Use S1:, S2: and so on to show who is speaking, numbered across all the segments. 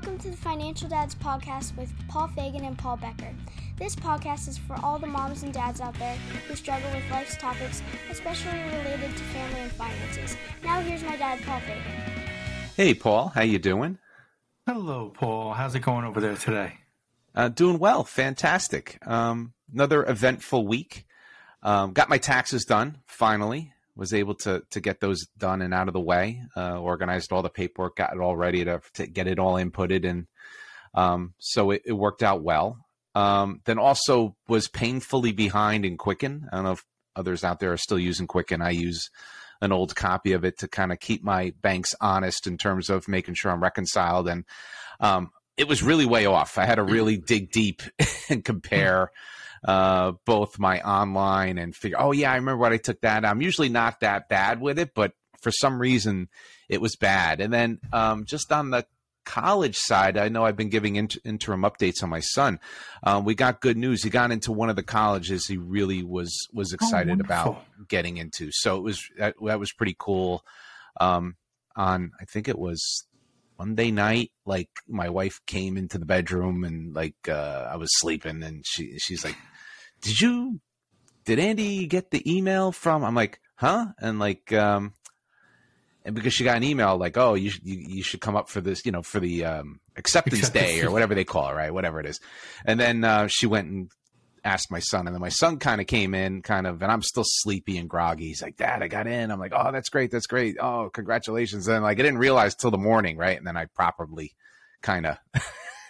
S1: Welcome to the Financial Dads Podcast with Paul Fagan and Paul Becker. This podcast is for all the moms and dads out there who struggle with life's topics, especially related to family and finances. Now here's my dad, Paul Fagan.
S2: Hey, Paul. How you doing?
S3: Hello, Paul. How's it going over there today?
S2: Uh, doing well. Fantastic. Um, another eventful week. Um, got my taxes done finally was able to to get those done and out of the way. Uh, organized all the paperwork, got it all ready to, to get it all inputted, and um, so it, it, worked out well. Um, then also was painfully behind in Quicken. I don't know if others out there are still using Quicken. I use an old copy of it to kind of keep my banks honest in terms of making sure I'm reconciled. And um, it was really way off. I had to really dig deep and compare uh, both my online and figure, oh, yeah, I remember what I took that. I'm usually not that bad with it, but for some reason it was bad. And then um, just on the college side, I know I've been giving inter- interim updates on my son. Um, we got good news. He got into one of the colleges he really was was oh, excited oh, about getting into. So it was that, that was pretty cool. Um, on I think it was Monday night, like my wife came into the bedroom and like uh, I was sleeping, and she she's like, "Did you? Did Andy get the email from?" I'm like, "Huh?" And like, um, and because she got an email like, "Oh, you you, you should come up for this, you know, for the um, acceptance, day or whatever they call it, right? Whatever it is." And then uh, she went and asked my son, and then my son kind of came in, kind of, and I'm still sleepy and groggy. He's like, "Dad, I got in." I'm like, "Oh, that's great, that's great. Oh, congratulations!" And like, I didn't realize till the morning, right? And then I properly kind of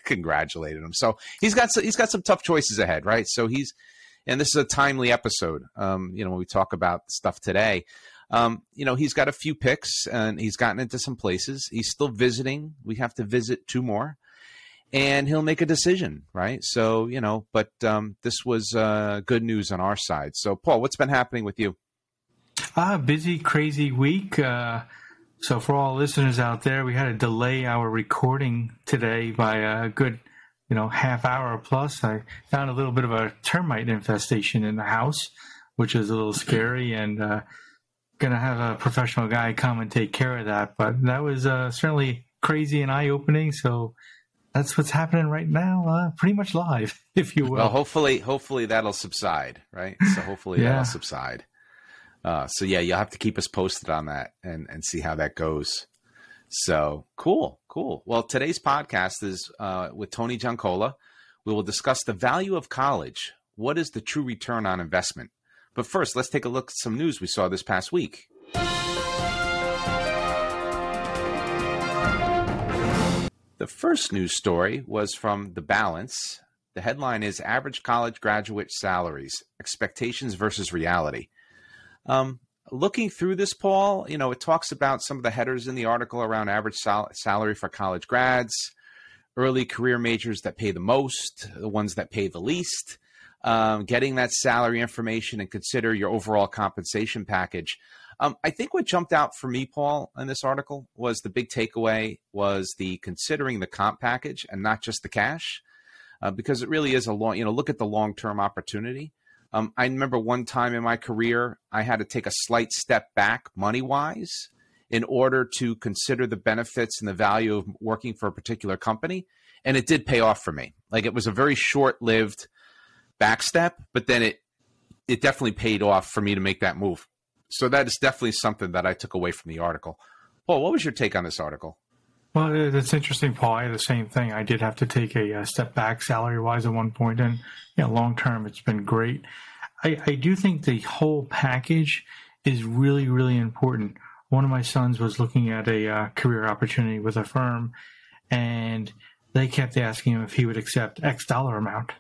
S2: congratulated him. So he's got some, he's got some tough choices ahead, right? So he's, and this is a timely episode. Um, you know, when we talk about stuff today. Um, you know, he's got a few picks and he's gotten into some places. He's still visiting. We have to visit two more and he'll make a decision, right? So, you know, but um, this was uh, good news on our side. So, Paul, what's been happening with you?
S3: Uh, busy, crazy week. Uh, so, for all listeners out there, we had to delay our recording today by a good, you know, half hour plus. I found a little bit of a termite infestation in the house, which is a little scary, and uh, going to have a professional guy come and take care of that. But that was uh, certainly crazy and eye opening. So, that's what's happening right now, uh, pretty much live, if you will.
S2: Well, hopefully, hopefully that'll subside, right? So hopefully yeah. that'll subside. Uh, so yeah, you'll have to keep us posted on that and and see how that goes. So cool, cool. Well, today's podcast is uh, with Tony Giancola. We will discuss the value of college. What is the true return on investment? But first, let's take a look at some news we saw this past week. The first news story was from The Balance. The headline is Average College Graduate Salaries Expectations versus Reality. Um, looking through this, Paul, you know, it talks about some of the headers in the article around average sal- salary for college grads, early career majors that pay the most, the ones that pay the least, um, getting that salary information and consider your overall compensation package. Um, I think what jumped out for me, Paul, in this article was the big takeaway was the considering the comp package and not just the cash, uh, because it really is a long. You know, look at the long term opportunity. Um, I remember one time in my career, I had to take a slight step back money wise in order to consider the benefits and the value of working for a particular company. And it did pay off for me. Like it was a very short lived backstep, but then it, it definitely paid off for me to make that move so that is definitely something that I took away from the article. Paul, what was your take on this article?
S3: Well, it's interesting, Paul. I had the same thing. I did have to take a, a step back salary wise at one point, and you know, long term, it's been great. I, I do think the whole package is really, really important. One of my sons was looking at a uh, career opportunity with a firm, and they kept asking him if he would accept X dollar amount.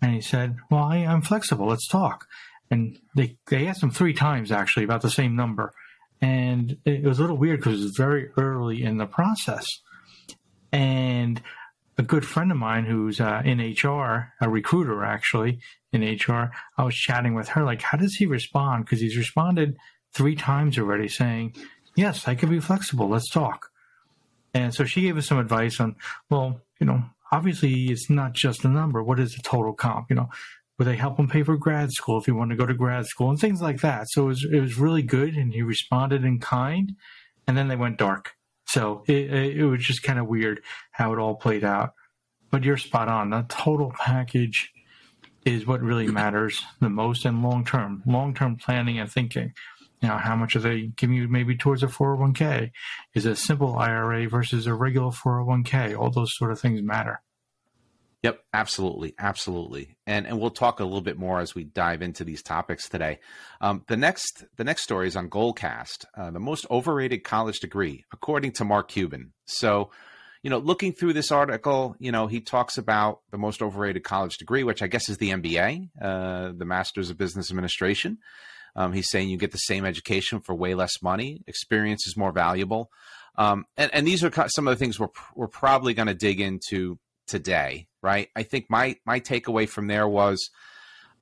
S3: And he said, Well, I, I'm flexible. Let's talk and they they asked him three times actually about the same number, and it was a little weird because it was very early in the process, and a good friend of mine who's uh, in HR, a recruiter actually in HR, I was chatting with her like, how does he respond? Because he's responded three times already saying, yes, I can be flexible. Let's talk. And so she gave us some advice on, well, you know, obviously it's not just a number. What is the total comp? You know, where they help him pay for grad school if he wanted to go to grad school and things like that. So it was, it was really good, and he responded in kind. And then they went dark. So it, it was just kind of weird how it all played out. But you're spot on. The total package is what really matters the most and long term, long term planning and thinking. Know, how much are they giving you maybe towards a 401k? Is a simple IRA versus a regular 401k? All those sort of things matter.
S2: Yep, absolutely, absolutely, and and we'll talk a little bit more as we dive into these topics today. Um, the next the next story is on Goalcast, uh, the most overrated college degree, according to Mark Cuban. So, you know, looking through this article, you know, he talks about the most overrated college degree, which I guess is the MBA, uh, the Masters of Business Administration. Um, he's saying you get the same education for way less money. Experience is more valuable. Um, and, and these are some of the things we're, we're probably going to dig into today, right? I think my my takeaway from there was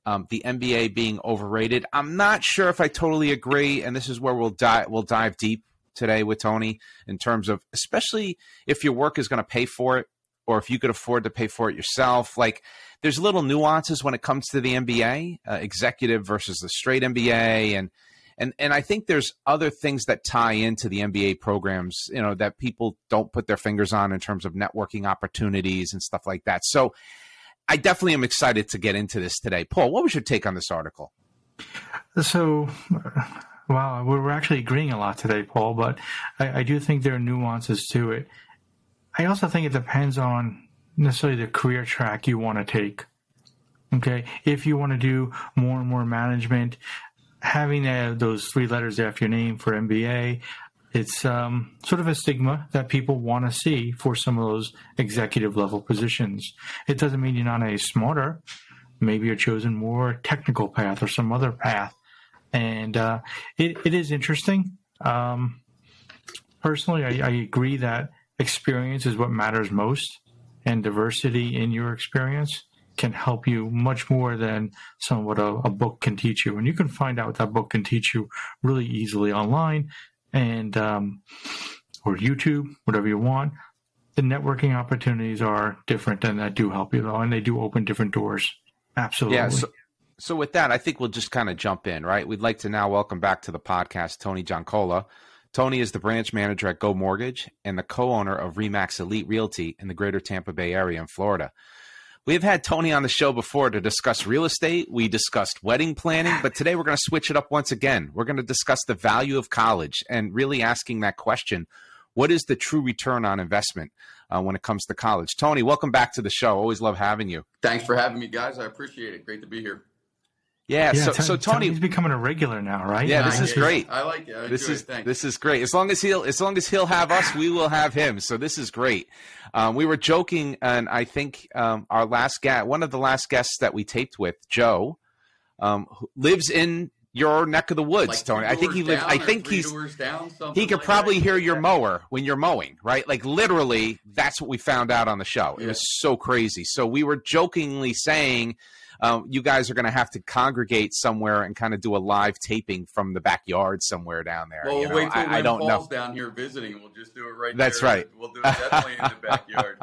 S2: um, the MBA being overrated. I'm not sure if I totally agree, and this is where we'll dive we'll dive deep today with Tony in terms of especially if your work is going to pay for it or if you could afford to pay for it yourself. Like there's little nuances when it comes to the MBA, uh, executive versus the straight MBA, and and and I think there's other things that tie into the MBA programs, you know, that people don't put their fingers on in terms of networking opportunities and stuff like that. So I definitely am excited to get into this today. Paul, what was your take on this article?
S3: So, wow, we're actually agreeing a lot today, Paul, but I, I do think there are nuances to it. I also think it depends on necessarily the career track you want to take. Okay, if you want to do more and more management, having uh, those three letters after your name for MBA, it's um, sort of a stigma that people want to see for some of those executive level positions. It doesn't mean you're not any smarter. Maybe you're chosen more technical path or some other path. And uh, it, it is interesting. Um, personally, I, I agree that experience is what matters most and diversity in your experience can help you much more than some what a, a, book can teach you. And you can find out what that book can teach you really easily online and um, or YouTube, whatever you want. The networking opportunities are different and that do help you though, and they do open different doors. Absolutely.
S2: Yeah. So, so with that, I think we'll just kind of jump in, right? We'd like to now welcome back to the podcast Tony Giancola. Tony is the branch manager at Go Mortgage and the co-owner of Remax Elite Realty in the greater Tampa Bay area in Florida. We've had Tony on the show before to discuss real estate. We discussed wedding planning, but today we're going to switch it up once again. We're going to discuss the value of college and really asking that question what is the true return on investment uh, when it comes to college? Tony, welcome back to the show. Always love having you.
S4: Thanks for having me, guys. I appreciate it. Great to be here.
S2: Yeah, yeah so, so Tony,
S3: he's becoming a regular now, right?
S2: Yeah, this is great.
S4: I like it. I
S2: this is
S4: it.
S2: this is great. As long as he'll as long as he'll have us, we will have him. So this is great. Um, we were joking, and I think um, our last guest, one of the last guests that we taped with, Joe, um, lives in your neck of the woods,
S4: like
S2: Tony. I think he lives. I think he's.
S4: Down,
S2: he could
S4: like
S2: probably
S4: that.
S2: hear your mower when you're mowing, right? Like literally, that's what we found out on the show. It was so crazy. So we were jokingly saying um, you guys are going to have to congregate somewhere and kind of do a live taping from the backyard somewhere down there.
S4: Well,
S2: you know?
S4: wait till
S2: I, I don't
S4: Falls
S2: know.
S4: down here visiting. We'll just do it right
S2: That's
S4: there.
S2: right.
S4: We'll do it definitely in the backyard.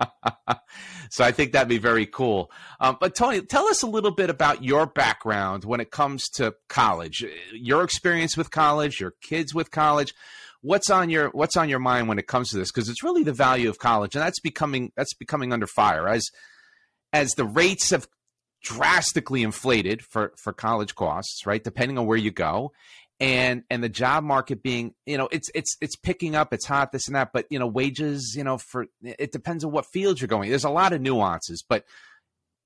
S2: so I think that'd be very cool. Um, but Tony, tell us a little bit about your background when it comes to college, your experience with college, your kids with college. What's on your What's on your mind when it comes to this? Because it's really the value of college, and that's becoming that's becoming under fire as as the rates have drastically inflated for for college costs, right? Depending on where you go, and and the job market being, you know, it's it's it's picking up, it's hot, this and that, but you know, wages, you know, for it depends on what field you're going. There's a lot of nuances, but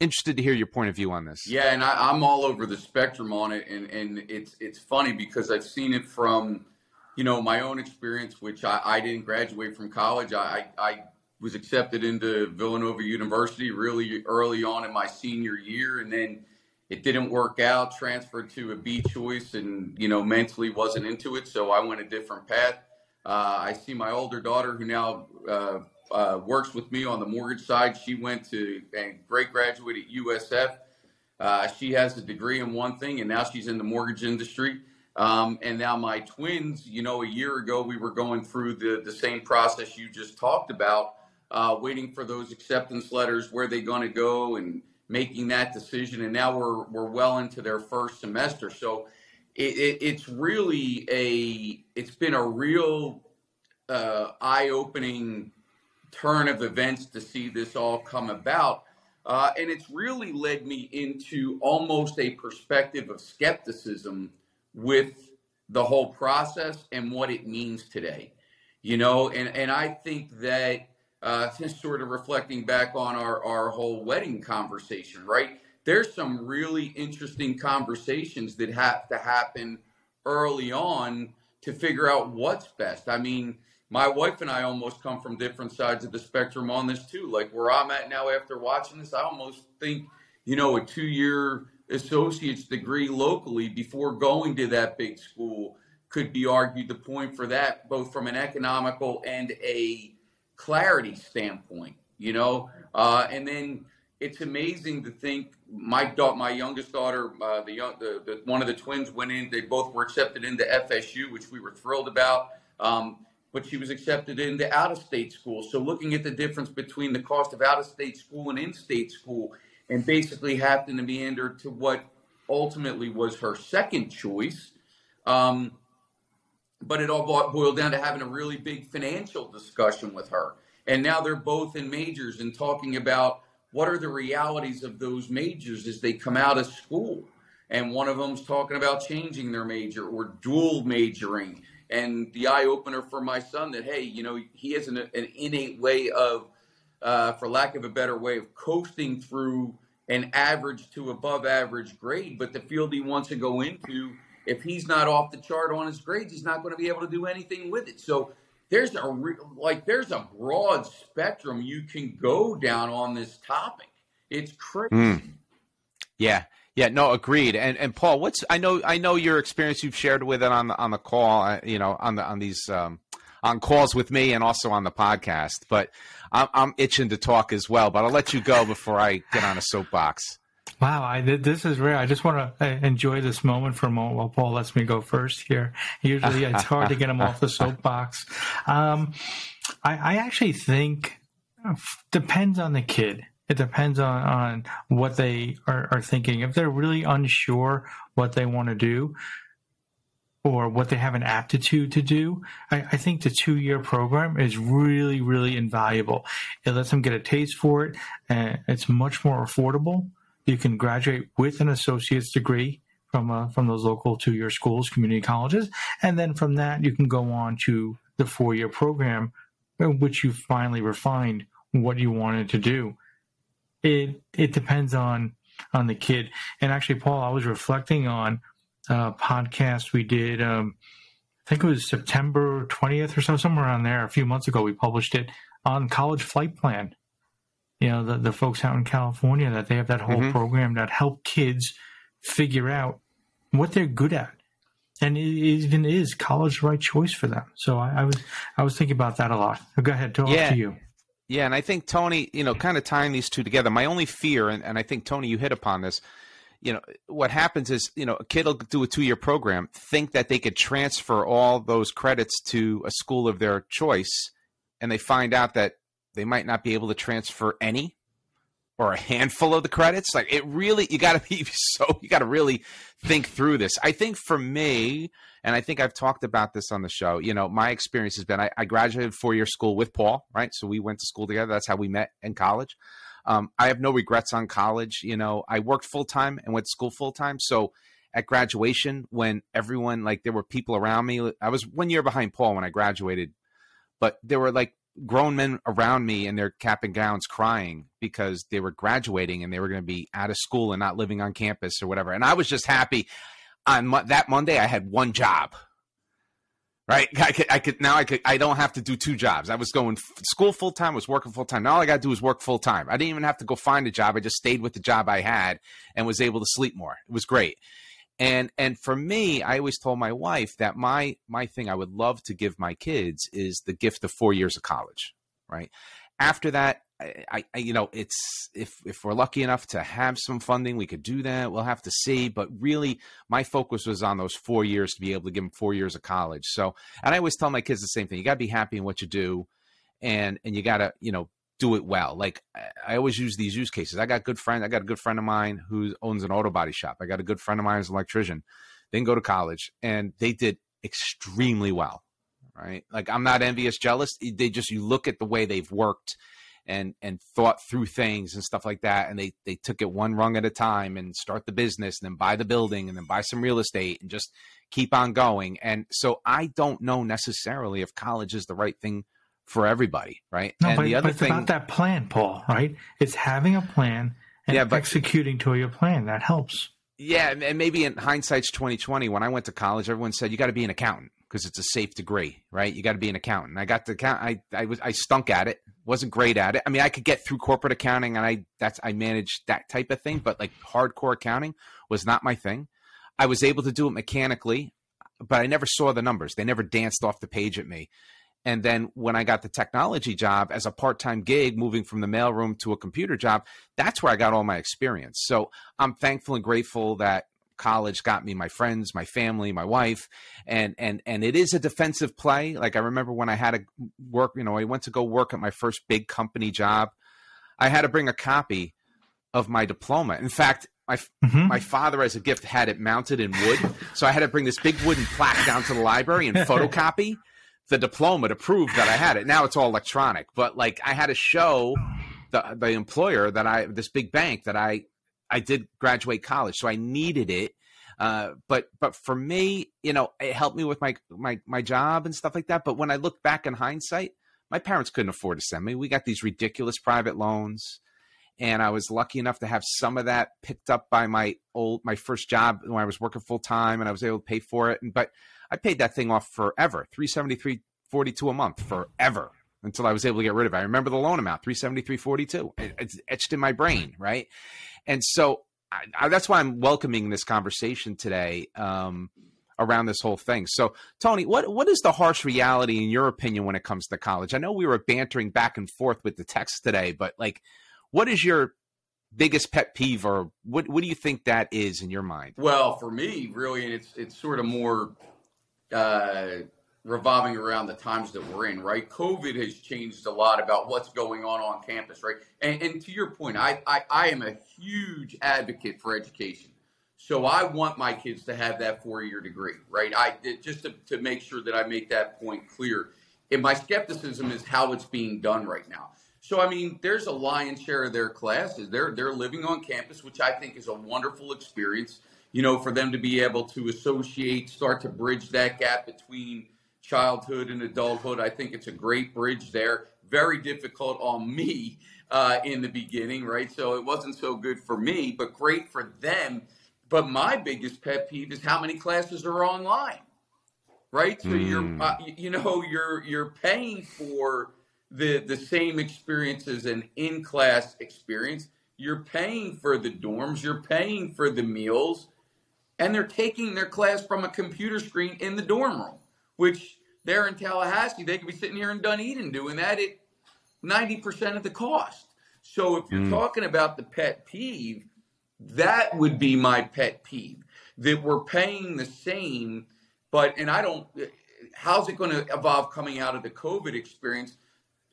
S2: interested to hear your point of view on this.
S4: Yeah, and I, I'm all over the spectrum on it, and and it's it's funny because I've seen it from, you know, my own experience, which I, I didn't graduate from college. I I was accepted into Villanova University really early on in my senior year, and then it didn't work out. Transferred to a B choice, and you know, mentally wasn't into it, so I went a different path. Uh, I see my older daughter, who now uh, uh, works with me on the mortgage side. She went to a great graduate at USF. Uh, she has a degree in one thing, and now she's in the mortgage industry. Um, and now my twins, you know, a year ago we were going through the the same process you just talked about, uh, waiting for those acceptance letters, where they're going to go, and making that decision. And now we're we're well into their first semester, so it, it, it's really a it's been a real uh, eye-opening turn of events to see this all come about. Uh, and it's really led me into almost a perspective of skepticism with the whole process and what it means today. You know, and, and I think that uh, just sort of reflecting back on our, our whole wedding conversation, right? There's some really interesting conversations that have to happen early on to figure out what's best. I mean, my wife and I almost come from different sides of the spectrum on this too. Like where I'm at now after watching this, I almost think, you know, a two year associate's degree locally before going to that big school could be argued the point for that, both from an economical and a clarity standpoint, you know? Uh, and then it's amazing to think my daughter, my youngest daughter, uh, the, young, the, the, one of the twins went in. They both were accepted into FSU, which we were thrilled about. Um, but she was accepted into out of state school. So looking at the difference between the cost of out of state school and in state school, and basically having to meander to what ultimately was her second choice. Um, but it all boiled down to having a really big financial discussion with her. And now they're both in majors and talking about what are the realities of those majors as they come out of school. And one of them's talking about changing their major or dual majoring and the eye opener for my son that hey, you know, he has an, an innate way of, uh, for lack of a better way, of coasting through an average to above average grade. But the field he wants to go into, if he's not off the chart on his grades, he's not going to be able to do anything with it. So there's a re- like there's a broad spectrum you can go down on this topic. It's crazy. Mm.
S2: Yeah. Yeah, no, agreed. And and Paul, what's I know I know your experience you've shared with it on the on the call, uh, you know, on the on these um, on calls with me and also on the podcast. But I'm, I'm itching to talk as well. But I'll let you go before I get on a soapbox.
S3: Wow, I, this is rare. I just want to uh, enjoy this moment for a moment while Paul lets me go first here. Usually, it's hard to get him off the soapbox. Um, I, I actually think uh, depends on the kid. It depends on, on what they are, are thinking. If they're really unsure what they want to do or what they have an aptitude to do, I, I think the two year program is really, really invaluable. It lets them get a taste for it, and it's much more affordable. You can graduate with an associate's degree from uh, from those local two year schools, community colleges, and then from that you can go on to the four year program, in which you finally refined what you wanted to do it it depends on on the kid. And actually, Paul, I was reflecting on a podcast we did. Um, I think it was September 20th or so, somewhere around there. A few months ago, we published it on college flight plan. You know, the, the folks out in California that they have that whole mm-hmm. program that help kids figure out what they're good at. And it even is college the right choice for them. So I, I was I was thinking about that a lot. Go ahead, talk yeah. to you.
S2: Yeah, and I think Tony, you know, kind of tying these two together. My only fear, and, and I think Tony, you hit upon this. You know, what happens is, you know, a kid will do a two-year program, think that they could transfer all those credits to a school of their choice, and they find out that they might not be able to transfer any or a handful of the credits. Like it really, you got to be so, you got to really think through this. I think for me, and I think I've talked about this on the show. You know, my experience has been I, I graduated four year school with Paul, right? So we went to school together. That's how we met in college. Um, I have no regrets on college. You know, I worked full time and went to school full time. So at graduation, when everyone like there were people around me, I was one year behind Paul when I graduated, but there were like grown men around me in their cap and gowns crying because they were graduating and they were going to be out of school and not living on campus or whatever. And I was just happy on mo- that Monday, I had one job. Right, I could, I could now. I could. I don't have to do two jobs. I was going f- school full time. Was working full time. Now all I got to do is work full time. I didn't even have to go find a job. I just stayed with the job I had and was able to sleep more. It was great. And and for me, I always told my wife that my my thing I would love to give my kids is the gift of four years of college. Right. After that, I, I, you know, it's if if we're lucky enough to have some funding, we could do that. We'll have to see. But really, my focus was on those four years to be able to give them four years of college. So, and I always tell my kids the same thing: you got to be happy in what you do, and and you got to you know do it well. Like I always use these use cases. I got good friends. I got a good friend of mine who owns an auto body shop. I got a good friend of mine who's an electrician. They didn't go to college, and they did extremely well right? Like I'm not envious, jealous. They just you look at the way they've worked and and thought through things and stuff like that and they they took it one rung at a time and start the business and then buy the building and then buy some real estate and just keep on going and so i don't know necessarily if college is the right thing for everybody right?
S3: No,
S2: and
S3: but,
S2: the other
S3: but it's
S2: thing
S3: about that plan paul right? It's having a plan and
S2: Yeah, but-
S3: executing to your plan. That helps.
S2: Yeah and maybe in hindsight's 2020 when i went to college everyone said you got to be an accountant because it's a safe degree right? You got to be an accountant. I got the account i i was i stunk at it wasn't great at it. I mean i could get through corporate accounting and i that's i managed that type of thing but like hardcore accounting was not my thing. I was able to do it mechanically but i never saw the numbers. They never danced off the page at me and then when I got the technology job as a part time gig, moving from the mailroom to a computer job, that's where I got all my experience. So I'm thankful and grateful that college got me my friends, my family, my wife, and and and it is a defensive play. Like I remember when I had to work, you know, I went to go work at my first big company job. I had to bring a copy of my diploma. In fact, my
S3: Mhm.
S2: my father, as a gift, had it mounted in wood, so I had to bring this big wooden plaque down to the library and photocopy the diploma to prove that I had it. Now it's all electronic, but like I had to show the the employer that I this big bank that I I did graduate college, so I needed it. Uh, but but for me, you know, it helped me with my my my job and stuff like that. But when I look back in hindsight, my parents couldn't afford to send me. We got these ridiculous private loans, and I was lucky enough to have some of that picked up by my old my first job when I was working full time, and I was able to pay for it. And but I paid that thing off forever, three seventy three forty two a month forever until I was able to get rid of it. I remember the loan amount, three seventy three forty two. It's etched in my brain, right? And so I, I, that's why I'm welcoming this conversation today um, around this whole thing. So, Tony, what what is the harsh reality in your opinion when it comes to college? I know we were bantering back and forth with the text today, but like, what is your biggest pet peeve, or what what do you think that is in your mind?
S4: Well, for me, really, and it's it's sort of more uh, revolving around the times that we're in, right? COVID has changed a lot about what's going on on campus, right? And, and to your point, I, I I am a huge advocate for education. So I want my kids to have that four-year degree, right? I just to, to make sure that I make that point clear. And my skepticism is how it's being done right now. So I mean, there's a lion's share of their classes. They're they're living on campus, which I think is a wonderful experience. You know, for them to be able to associate, start to bridge that gap between childhood and adulthood. I think it's a great bridge there. Very difficult on me uh, in the beginning, right? So it wasn't so good for me, but great for them. But my biggest pet peeve is how many classes are online, right? So
S2: Mm.
S4: you're, uh, you know, you're you're paying for the the same experience as an in class experience. You're paying for the dorms. You're paying for the meals, and they're taking their class from a computer screen in the dorm room, which they're in Tallahassee. They could be sitting here in Dunedin doing that at ninety percent of the cost. So if you're
S2: Mm.
S4: talking about the pet peeve, that would be my pet peeve that we're paying the same, but and I don't. How's it going to evolve coming out of the COVID experience?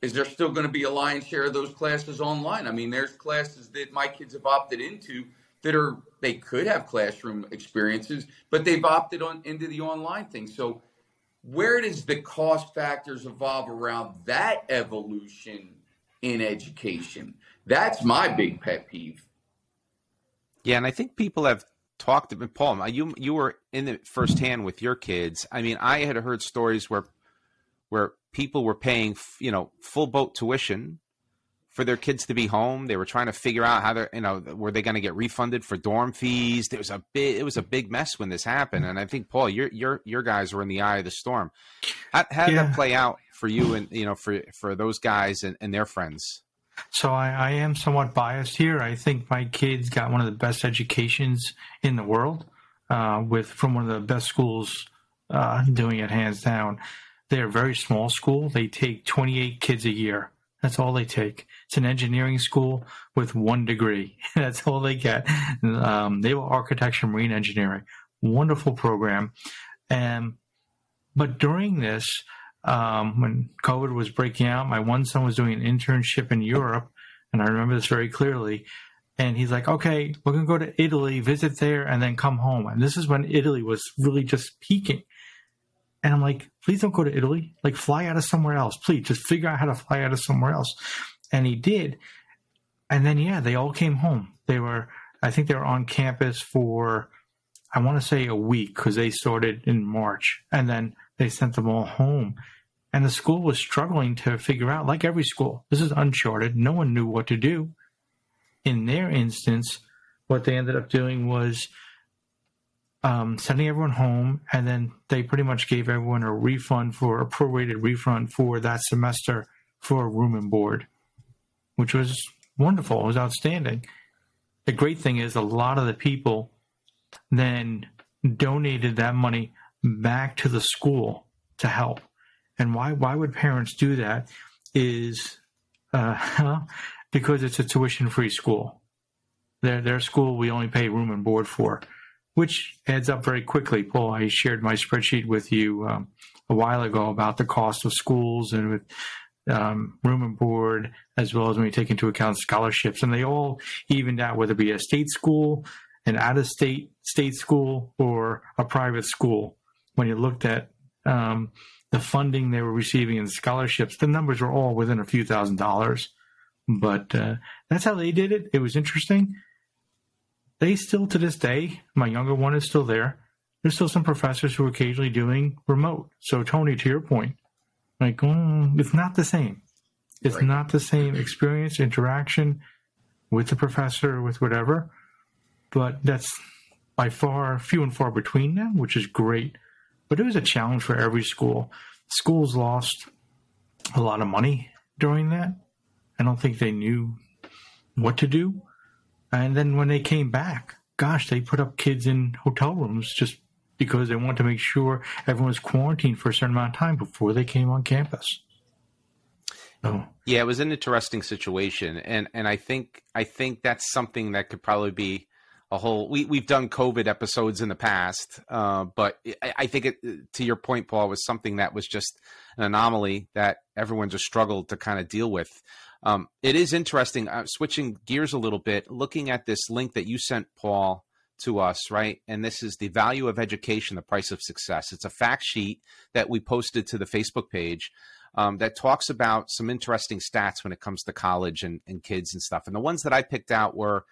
S4: Is there still going to be a lion's share of those classes online? I mean, there's classes that my kids have opted into that are they could have classroom experiences, but they've opted on into the online thing. So where does the cost factors evolve around that evolution in education? That's my big pet peeve.
S2: Yeah, and I think people have talked about Paul. You you were in it firsthand with your kids. I mean, I had heard stories where where people were paying, you know, full boat tuition for their kids to be home. They were trying to figure out how they're, you know, were they going to get refunded for dorm fees? There was a big, it was a big mess when this happened. And I think Paul, your your your guys were in the eye of the storm. How, how did
S3: Yeah.
S2: that play out for you and you know for for those guys and, and their friends?
S3: So I, I am somewhat biased here. I think my kids got one of the best educations in the world, uh, with from one of the best schools uh, doing it hands down. They're a very small school. They take 28 kids a year. That's all they take. It's an engineering school with one degree. That's all they get. Um, naval architecture, marine engineering. Wonderful program. And but during this, um, when COVID was breaking out, my one son was doing an internship in Europe, and I remember this very clearly. And he's like, "Okay, we're gonna go to Italy, visit there, and then come home." And this is when Italy was really just peaking. And I'm like, please don't go to Italy. Like, fly out of somewhere else. Please just figure out how to fly out of somewhere else. And he did. And then, yeah, they all came home. They were, I think they were on campus for, I want to say a week because they started in March. And then they sent them all home. And the school was struggling to figure out, like every school, this is uncharted. No one knew what to do. In their instance, what they ended up doing was um, sending everyone home, and then they pretty much gave everyone a refund for a prorated refund for that semester for room and board, which was wonderful. It was outstanding. The great thing is, a lot of the people then donated that money back to the school to help. And why why would parents do that? Is uh, because it's a tuition free school. Their their school we only pay room and board for which adds up very quickly. Paul, I shared my spreadsheet with you um, a while ago about the cost of schools and with um, room and board, as well as when you take into account scholarships, and they all evened out, whether it be a state school, an out-of-state state school, or a private school. When you looked at um, the funding they were receiving in scholarships, the numbers were all within a few thousand dollars. But uh, that's how they did it. It was interesting they still to this day, my younger one is still there. There's still some professors who are occasionally doing remote. So Tony, to your point, like mm, it's not the same. It's right. not the same experience, interaction with the professor, with whatever. But that's by far few and far between now, which is great. But it was a challenge for every school. Schools lost a lot of money during that. I don't think they knew what to do. And then when they came back, gosh, they put up kids in hotel rooms just because they wanted to make sure everyone was quarantined for a certain amount of time before they came on campus.
S2: So. Yeah, it was an interesting situation, and and I think I think that's something that could probably be a whole. We we've done COVID episodes in the past, uh, but I, I think it, to your point, Paul, was something that was just an anomaly that everyone just struggled to kind of deal with. Um, it is interesting. Uh, switching gears a little bit, looking at this link that you sent, Paul, to us, right? And this is the value of education, the price of success. It's a fact sheet that we posted to the Facebook page um, that talks about some interesting stats when it comes to college and, and kids and stuff. And the ones that I picked out were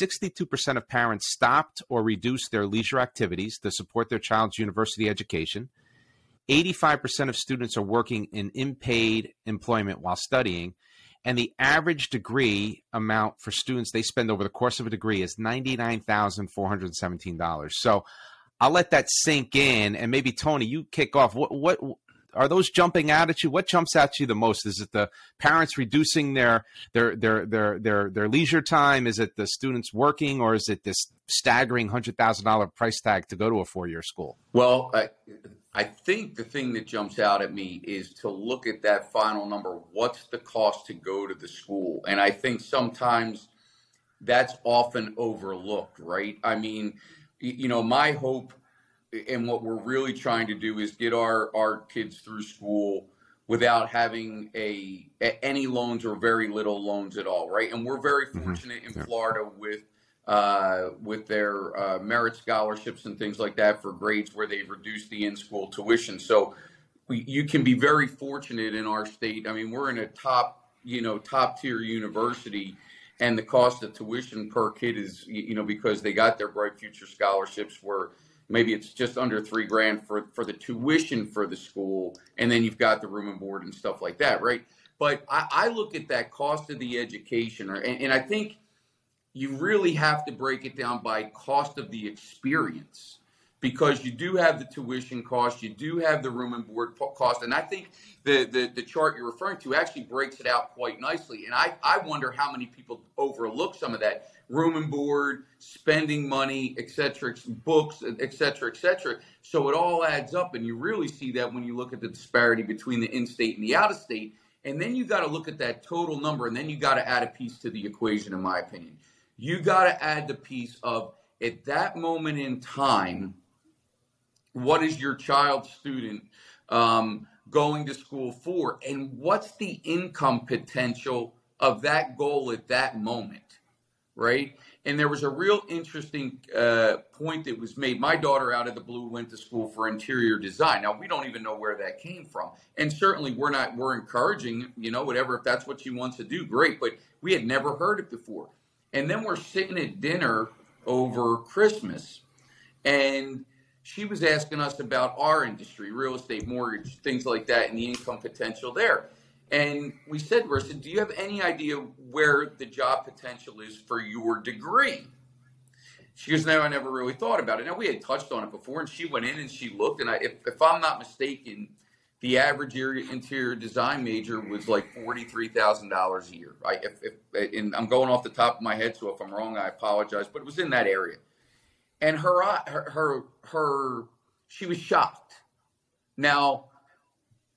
S2: 62% of parents stopped or reduced their leisure activities to support their child's university education. 85% of students are working in unpaid employment while studying and the average degree amount for students they spend over the course of a degree is $99,417. So I'll let that sink in and maybe Tony you kick off. What what are those jumping out at you? What jumps at you the most? Is it the parents reducing their their their their their, their leisure time? Is it the students working or is it this staggering $100,000 price tag to go to a four-year school?
S4: Well I, I think the thing that jumps out at me is to look at that final number. What's the cost to go to the school? And I think sometimes that's often overlooked, right? I mean, you know, my hope and what we're really trying to do is get our, our kids through school without having a, any loans or very little loans at all, right? And we're very mm-hmm. fortunate mm-hmm. in Florida with uh, with their uh, merit scholarships and things like that for grades where they've reduced the in-school tuition. So we, you can be very fortunate in our state. I mean, we're in a top, you know, top tier university, and the cost of tuition per kid is, you know, because they got their Bright Future scholarships where maybe it's just under three grand for for the tuition for the school, and then you've got the room and board and stuff like that, right? But I, I look at that cost of the education, and, and I think you really have to break it down by cost of the experience because you do have the tuition cost, you do have the room and board cost, and I think the, the, the chart you're referring to actually breaks it out quite nicely. And I, I wonder how many people overlook some of that room and board, spending money, et cetera, books, et cetera, et cetera. So it all adds up, and you really see that when you look at the disparity between the in-state and the out-of-state. And then you got to look at that total number, and then you got to add a piece to the equation, in my opinion you got to add the piece of at that moment in time, what is your child student um, going to school for? And what's the income potential of that goal at that moment? Right. And there was a real interesting uh, point that was made. My daughter, out of the blue, went to school for interior design. Now we don't even know where that came from, and certainly we're not. We're encouraging, you know, whatever. If that's what she wants to do, great. But we had never heard it before. And then we're sitting at dinner over Christmas, and she was asking us about our industry, real estate, mortgage, things like that, and the income potential there. And we said to her, said, Do you have any idea where the job potential is for your degree? She goes, No, I never really thought about it. Now, we had touched on it before, and she went in and she looked. And I, if, if I'm not mistaken, the average interior design major was like $43,000 a year. I, if, if, and I'm going off the top of my head, so if I'm wrong, I apologize, but it was in that area. And her, her, her, her she was shocked. Now,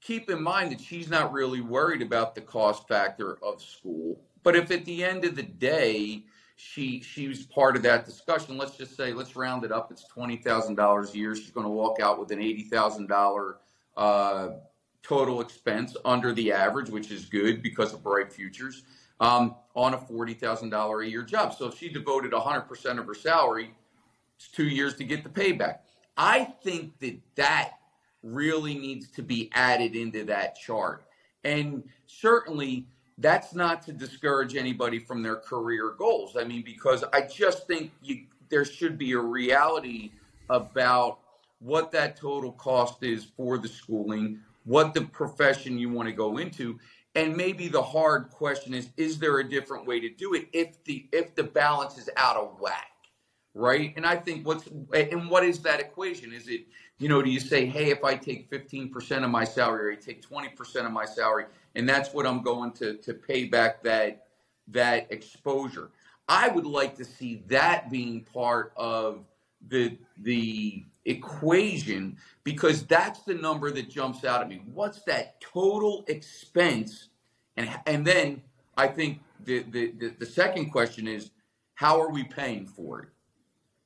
S4: keep in mind that she's not really worried about the cost factor of school. But if at the end of the day, she she was part of that discussion. Let's just say, let's round it up. It's twenty thousand dollars a year. She's going to walk out with an eighty thousand uh, total expense under the average, which is good because of bright futures. Um, on a forty thousand dollar a year job. So if she devoted hundred percent of her salary, it's two years to get the payback. I think that that really needs to be added into that chart. And certainly that's not to discourage anybody from their career goals. I mean, because I just think you, there should be a reality about what that total cost is for the schooling, what the profession you want to go into. And maybe the hard question is, is there a different way to do it if the if the balance is out of whack? Right. And I think what's and what is that equation? Is it you know, do you say, hey, if I take 15% of my salary or I take 20% of my salary, and that's what I'm going to, to pay back that that exposure. I would like to see that being part of the the equation because that's the number that jumps out at me. What's that total expense? And and then I think the the, the, the second question is how are we paying for it?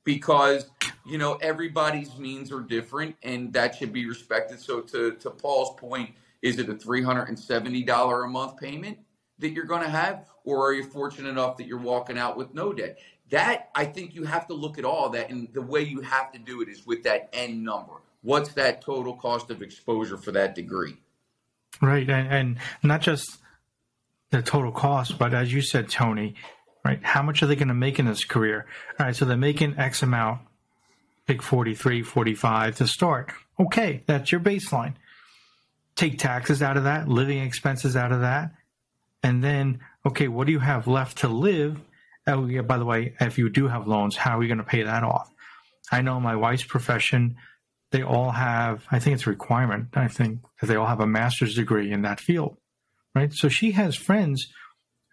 S4: Because you know, everybody's means are different and that should be respected. So to, to Paul's point, is it a $370 a month payment that you're going to have? Or are you fortunate enough that you're walking out with no debt? That, I think you have to look at all that. And the way you have to do it is with that end number. What's that total cost of exposure for that degree?
S3: Right. And, and not just the total cost, but as you said, Tony, right? How much are they going to make in this career? All right. So they're making X amount pick 43, 45 to start. Okay, that's your baseline. Take taxes out of that, living expenses out of that. And then, okay, what do you have left to live? Oh, yeah, by the way, if you do have loans, how are you going to pay that off? I know my wife's profession, they all have, I think it's a requirement, I think, that they all have a master's degree in that field, right? So she has friends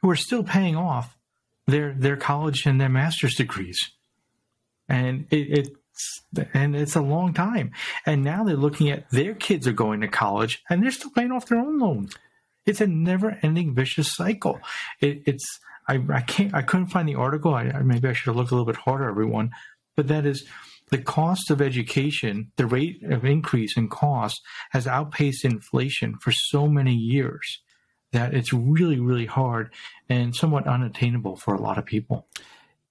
S3: who are still paying off their, their college and their master's degrees. And it, it and it's a long time. And now they're looking at their kids are going to college and they're still paying off their own loans. It's a never-ending vicious cycle. It, it's I, I can't I couldn't find the article. I, maybe I should have looked a little bit harder, everyone. But that is the cost of education, the rate of increase in cost has outpaced inflation for so many years that it's really, really hard and somewhat unattainable for a lot of people.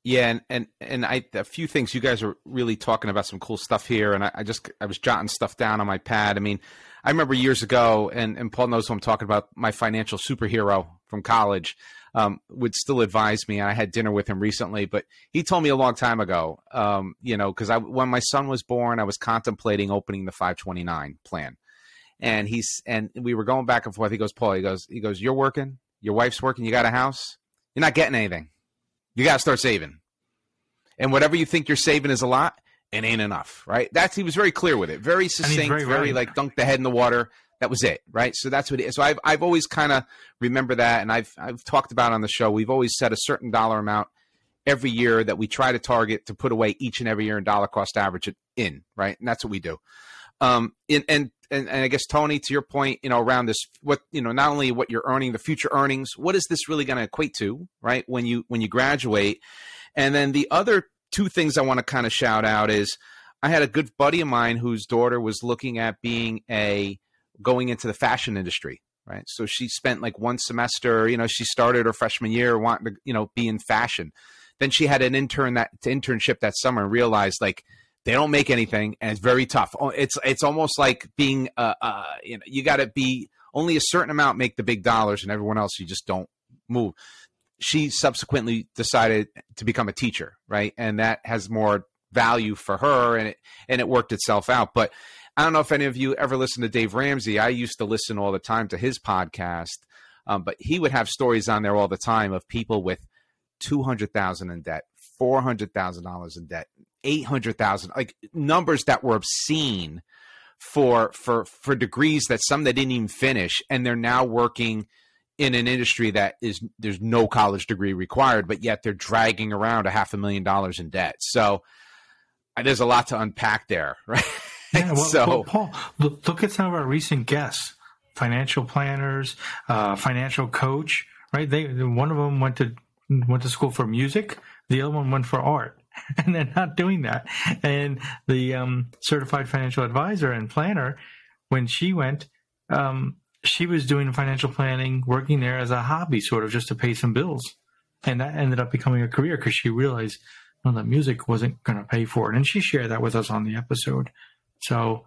S2: Yeah, and and and I a few things. You guys are really talking about some cool stuff here, and I, I, just I was jotting stuff down on my pad. I mean, I remember years ago, and and Paul knows what I'm talking about. My financial superhero from college um, would still advise me. I had dinner with him recently, but he told me a long time ago. Um, you know, because I when my son was born, I was contemplating opening the 529 plan, and he's and we were going back and forth. He goes, Paul, he goes, he goes, you're working, your wife's working, you got a house, you're not getting anything you got to start saving. And whatever you think you're saving is a lot, it ain't enough, right? That's he was very clear with it, very succinct, very, very like dunk the head in the water. That was it, right? So that's what it is. So I've I've always kind of remember that, and I've I've talked about on the show. We've always set a certain dollar amount every year that we try to target to put away each and every year and dollar cost average in, right? And that's what we do. Um, in, and and, and I guess Tony, to your point, you know, around this, what you know, not only what you're earning, the future earnings, what is this really going to equate to, right? When you when you graduate, and then the other two things I want to kind of shout out is, I had a good buddy of mine whose daughter was looking at being a going into the fashion industry, right? So she spent like one semester, you know, she started her freshman year wanting to, you know, be in fashion then she had an intern that internship that summer and realized like they don't make anything and it's very tough. Oh, it's it's almost like being uh, uh you know you got to be only a certain amount make the big dollars and everyone else you just don't move. She subsequently decided to become a teacher, right? And that has more value for her and it and it worked itself out. But I don't know if any of you ever listen to Dave Ramsey. I used to listen all the time to his podcast. Um, but he would have stories on there all the time of people with 200,000 in debt, $400,000 in debt, 800,000 like numbers that were obscene for for for degrees that some they didn't even finish and they're now working in an industry that is there's no college degree required but yet they're dragging around a half a million dollars in debt so there's a lot to unpack there right
S3: yeah, well, so well, paul look, look, at some of our recent guests financial planners uh, financial coach right they one of them went to went to school for music the other one went for art and they're not doing that. And the um, certified financial advisor and planner, when she went, um, she was doing financial planning, working there as a hobby, sort of just to pay some bills. And that ended up becoming a career because she realized, well, the music wasn't going to pay for it. And she shared that with us on the episode. So,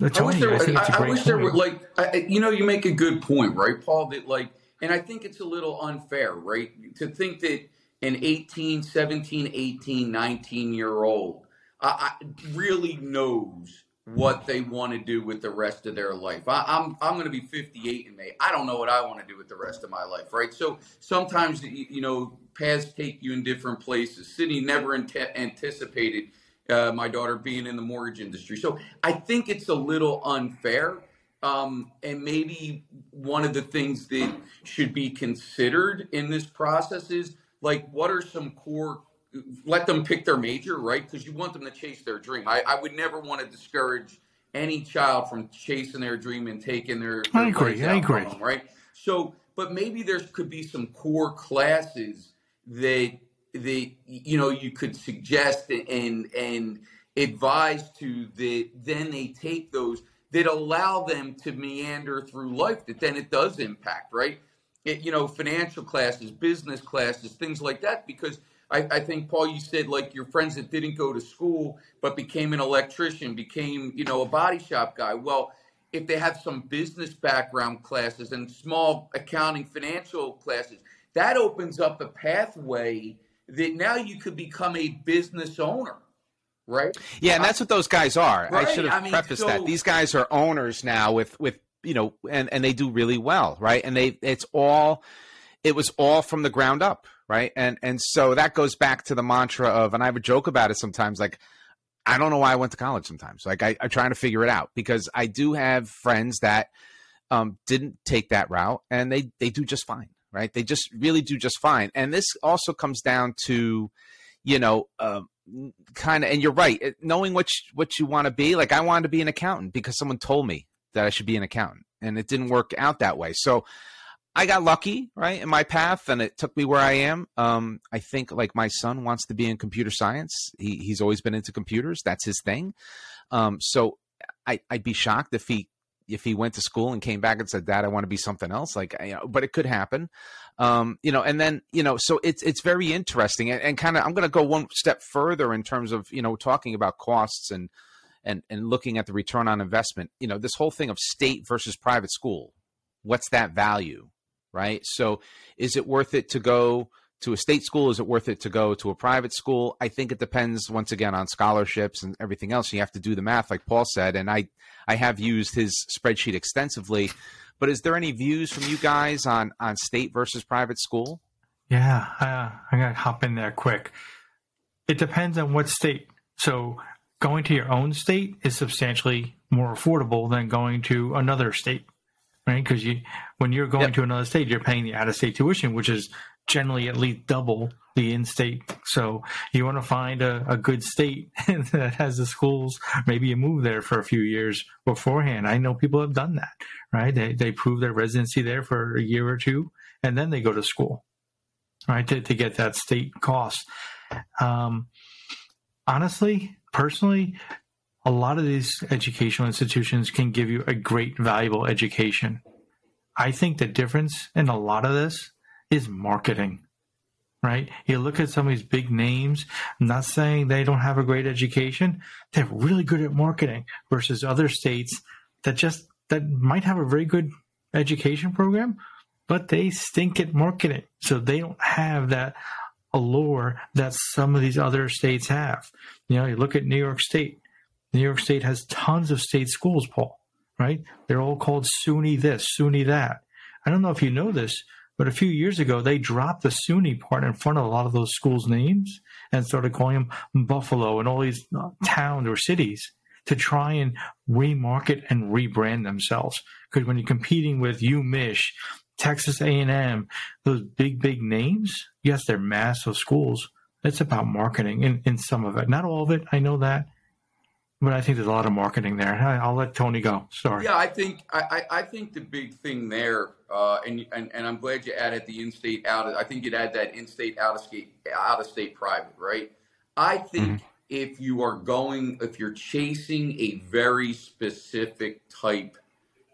S4: I wish there, I, I, I wish there were like, I, you know, you make a good point, right, Paul? That like, and I think it's a little unfair, right, to think that an 18, 17, 18, 19 year old uh, really knows what they want to do with the rest of their life. I, am I'm, I'm going to be 58 in May. I don't know what I want to do with the rest of my life, right? So sometimes you know paths take you in different places. Sydney never anticipated uh, my daughter being in the mortgage industry, so I think it's a little unfair. Um, and maybe one of the things that should be considered in this process is like what are some core let them pick their major right? Because you want them to chase their dream. I, I would never want to discourage any child from chasing their dream and taking their, their
S3: I agree I agree. them,
S4: right? So but maybe there could be some core classes that that you know you could suggest and and advise to that then they take those that allow them to meander through life that then it does impact right it, you know, financial classes, business classes, things like that. Because I, I, think, Paul, you said like your friends that didn't go to school but became an electrician, became, you know, a body shop guy. Well, if they have some business background classes and small accounting financial classes, that opens up a pathway that now you could become a business owner right?
S2: Yeah, and that's what those guys are. Right? I should have I mean, prefaced so, that. These guys are owners now with with you know, and and they do really well, right? And they it's all it was all from the ground up, right? And and so that goes back to the mantra of, and I have a joke about it sometimes, like. I don't know why I went to college sometimes. Like I, I'm trying to figure it out because I do have friends that um, didn't take that route and they they do just fine, right? They just really do just fine. And this also comes down to, you know, um, kind of. And you're right, knowing what you, what you want to be. Like I wanted to be an accountant because someone told me that I should be an accountant, and it didn't work out that way. So I got lucky, right, in my path, and it took me where I am. Um, I think like my son wants to be in computer science. He, he's always been into computers. That's his thing. Um, so I, would be shocked if he if he went to school and came back and said, "Dad, I want to be something else." Like, you know, but it could happen. Um, you know, and then you know, so it's it's very interesting, and, and kind of I'm going to go one step further in terms of you know talking about costs and and and looking at the return on investment you know this whole thing of state versus private school what's that value right so is it worth it to go to a state school is it worth it to go to a private school? I think it depends once again on scholarships and everything else. You have to do the math like paul said and i i have used his spreadsheet extensively. But is there any views from you guys on on state versus private school?
S3: Yeah uh, i'm gonna hop in there quick. It depends on what state. So going to your own state is substantially more affordable than going to another state, right? Because you, when you're going yep. to another state, you're paying the out-of-state tuition, which is generally at least double the in-state. So you want to find a, a good state that has the schools. Maybe you move there for a few years beforehand. I know people have done that, right? They they prove their residency there for a year or two, and then they go to school, right? To to get that state cost. Um, honestly, personally, a lot of these educational institutions can give you a great, valuable education. I think the difference in a lot of this is marketing. right? You look at some of these big names, I'm not saying they don't have a great education. They're really good at marketing versus other states that just that might have a very good education program, but they stink at marketing. So they don't have that allure that some of these other states have. You know, you look at New York State. New York State has tons of state schools, Paul, right? They're all called SUNY this, SUNY that. I don't know if you know this, but a few years ago, they dropped the SUNY part in front of a lot of those schools' names and started calling them Buffalo and all these uh, towns or cities to try and remarket and rebrand themselves. Because when you're competing with UMich, Texas A&M, those big, big names, yes, they're massive schools. It's about marketing in, in some of it. Not all of it, I know that. But I think there's a lot of marketing there. I'll let Tony go. Sorry.
S4: Yeah, I think I, I think the big thing there, uh, and, and and I'm glad you added the in-state out. Of, I think you'd add that in-state out of state out of state private, right? I think mm-hmm. if you are going, if you're chasing a very specific type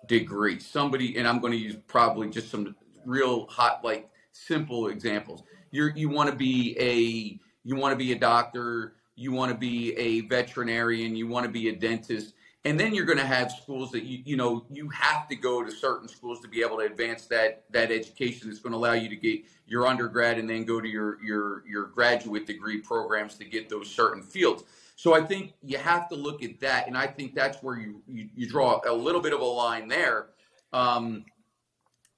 S4: degree, somebody, and I'm going to use probably just some real hot, like simple examples. You're you want to be a you want to be a doctor you want to be a veterinarian, you want to be a dentist. And then you're going to have schools that you you know you have to go to certain schools to be able to advance that that education that's going to allow you to get your undergrad and then go to your your your graduate degree programs to get those certain fields. So I think you have to look at that, and I think that's where you you, you draw a little bit of a line there. Um,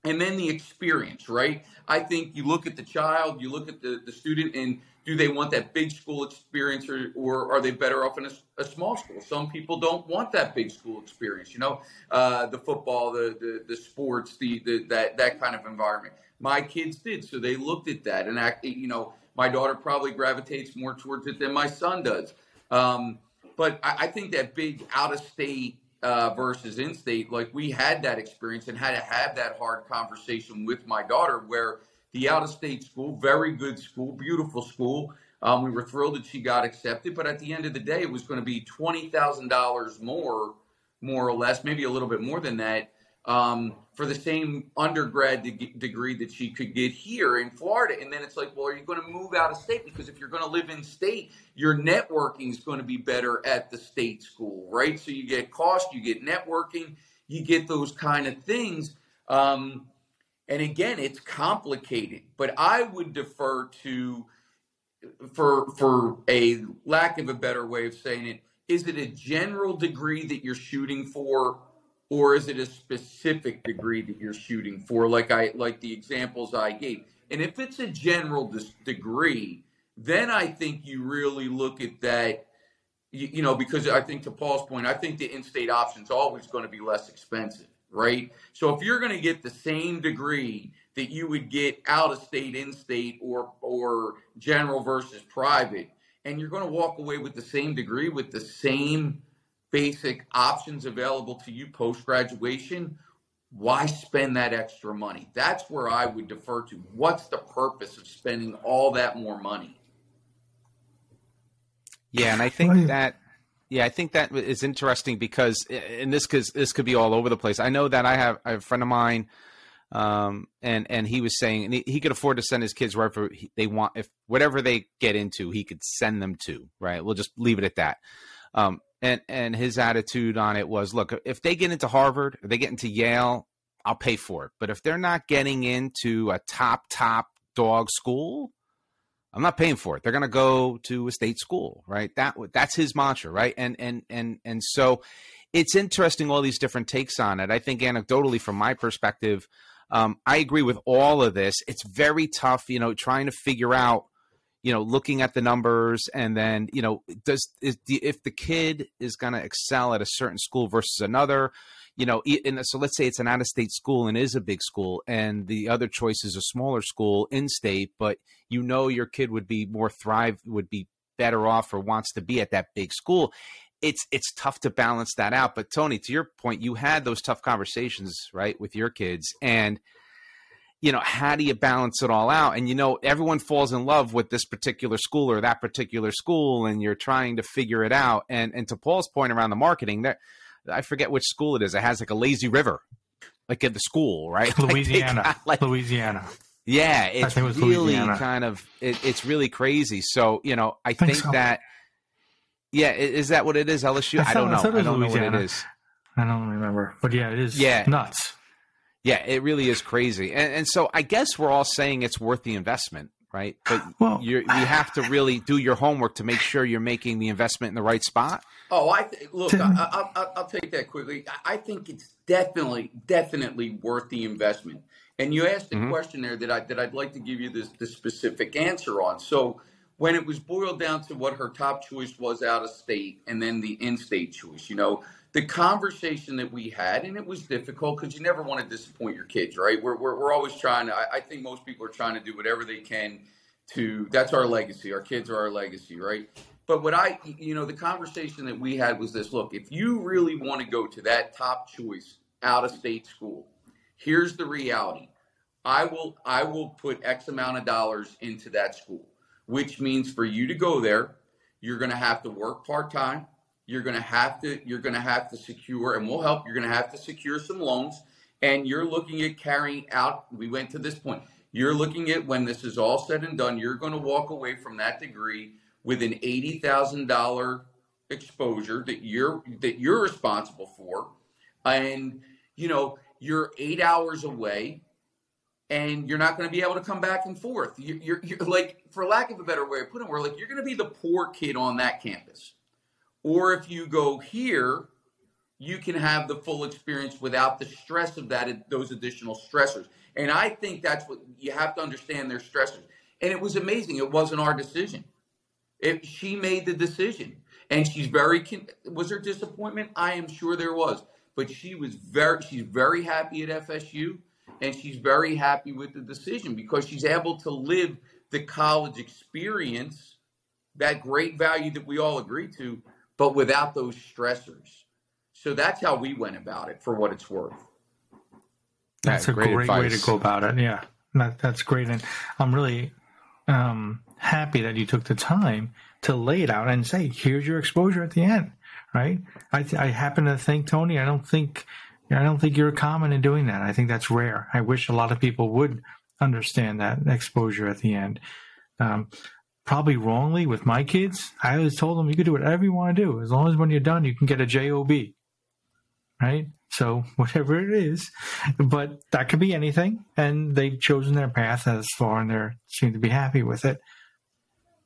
S4: and then the experience, right? I think you look at the child, you look at the, the student, and do they want that big school experience or, or are they better off in a, a small school? Some people don't want that big school experience, you know, uh, the football, the, the, the sports, the, the, that, that kind of environment. My kids did. So they looked at that and act, you know, my daughter probably gravitates more towards it than my son does. Um, but I, I, think that big out of state uh, versus in state, like we had that experience and had to have that hard conversation with my daughter where – the out of state school, very good school, beautiful school. Um, we were thrilled that she got accepted, but at the end of the day, it was going to be twenty thousand dollars more, more or less, maybe a little bit more than that, um, for the same undergrad de- degree that she could get here in Florida. And then it's like, well, are you going to move out of state? Because if you're going to live in state, your networking is going to be better at the state school, right? So you get cost, you get networking, you get those kind of things. Um, and again, it's complicated, but I would defer to, for for a lack of a better way of saying it, is it a general degree that you're shooting for, or is it a specific degree that you're shooting for? Like I like the examples I gave. And if it's a general degree, then I think you really look at that. You, you know, because I think to Paul's point, I think the in-state option is always going to be less expensive right? So if you're going to get the same degree that you would get out of state, in state, or or general versus private, and you're going to walk away with the same degree with the same basic options available to you post graduation, why spend that extra money? That's where I would defer to. What's the purpose of spending all that more money?
S2: Yeah, and I think that yeah, I think that is interesting because, and this could this could be all over the place. I know that I have, I have a friend of mine, um, and and he was saying he, he, could afford to send his kids wherever they want, if whatever they get into, he could send them to. Right, we'll just leave it at that. Um, and and his attitude on it was, look, if they get into Harvard, if they get into Yale, I'll pay for it. But if they're not getting into a top top dog school, I'm not paying for it. They're going to go to a state school, right? That that's his mantra, right? And and and and so it's interesting all these different takes on it. I think anecdotally, from my perspective, um, I agree with all of this. It's very tough, you know, trying to figure out, you know, looking at the numbers and then, you know, does the, if the kid is going to excel at a certain school versus another, you know, in, so let's say it's an out of state school and is a big school, and the other choice is a smaller school in state, but you know your kid would be more thrive, would be better off, or wants to be at that big school. It's it's tough to balance that out. But Tony, to your point, you had those tough conversations, right, with your kids, and you know how do you balance it all out and you know everyone falls in love with this particular school or that particular school and you're trying to figure it out and and to paul's point around the marketing there I forget which school it is. It has like a lazy river, like at the school, right?
S3: Louisiana, like, like, Louisiana.
S2: Yeah, it's it really kind of it, it's really crazy. So you know, I, I think, think so. that yeah, is that what it is? LSU? I, I don't know. I, I don't Louisiana. know what it is.
S3: I don't remember, but yeah, it is. Yeah, nuts.
S2: Yeah, it really is crazy, and, and so I guess we're all saying it's worth the investment, right? But well, you have to really do your homework to make sure you're making the investment in the right spot.
S4: Oh, I th- look. I, will take that quickly. I think it's definitely, definitely worth the investment. And you asked a mm-hmm. question there that I that I'd like to give you this the specific answer on. So when it was boiled down to what her top choice was out of state and then the in-state choice, you know, the conversation that we had, and it was difficult because you never want to disappoint your kids, right? We're, we're, we're always trying to, I, I, think most people are trying to do whatever they can to, that's our legacy. Our kids are our legacy, right? But what I, you know, the conversation that we had was this look, if you really want to go to that top choice out of state school, here's the reality. I will I will put X amount of dollars into that school which means for you to go there, you're going to have to work part time. You're going to have to you're going to have to secure, and we'll help. You're going to have to secure some loans, and you're looking at carrying out. We went to this point. You're looking at when this is all said and done, you're going to walk away from that degree with an eighty thousand dollar exposure that you're that you're responsible for, and you know you're eight hours away and you're not going to be able to come back and forth. You're, you're, you're, like, for lack of a better way of putting it, we're like, you're going to be the poor kid on that campus. Or if you go here, you can have the full experience without the stress of that, those additional stressors. And I think that's what you have to understand their stressors. And it was amazing. It wasn't our decision. If she made the decision. And she's very, was there disappointment? I am sure there was. But she was very, she's very happy at FSU and she's very happy with the decision because she's able to live the college experience, that great value that we all agree to, but without those stressors. So that's how we went about it for what it's worth.
S3: That's, a great, great way to go about it. Yeah, that, that's great. And I'm really um, happy that you took the time to lay it out and say, here's your exposure at the end, right? I, I happen to think, Tony, I don't think I don't think you're common in doing that. I think that's rare. I wish a lot of people would understand that exposure at the end. Um, probably wrongly with my kids. I always told them you could do whatever you want to do as long as when you're done you can get a job, right? So whatever it is, but that could be anything, and they've chosen their path as far, and they seem to be happy with it.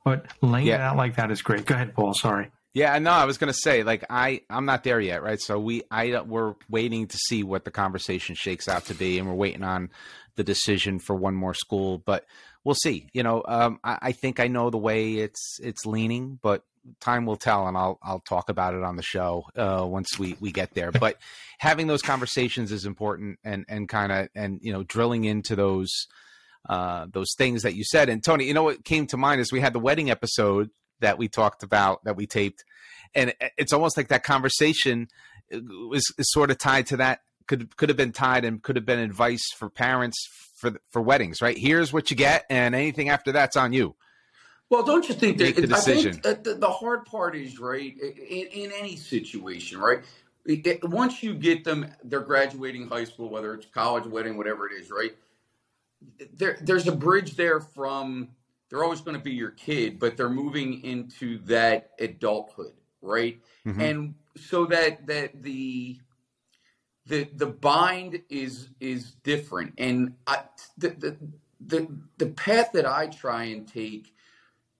S3: But laying yeah. it out like that is great. Go ahead, Paul. Sorry.
S2: Yeah, no, I was going to say like I I'm not there yet, right? So we I we're waiting to see what the conversation shakes out to be, and we're waiting on the decision for one more school, but we'll see. You know, um, I, I think I know the way it's it's leaning, but time will tell, and I'll I'll talk about it on the show uh, once we we get there. But having those conversations is important, and and kind of and you know drilling into those uh, those things that you said. And Tony, you know what came to mind is we had the wedding episode that we talked about that we taped, and it's almost like that conversation was is sort of tied to that. Could could have been tied and could have been advice for parents for for weddings, right? Here's what you get, and anything after that's on you.
S4: Well, don't you think that the decision? I think the, the hard part is right in, in any situation, right? It, once you get them, they're graduating high school, whether it's college, wedding, whatever it is, right? There, there's a bridge there from they're always going to be your kid, but they're moving into that adulthood, right? Mm-hmm. And so that that the the the bind is is different, and I, the, the the the path that I try and take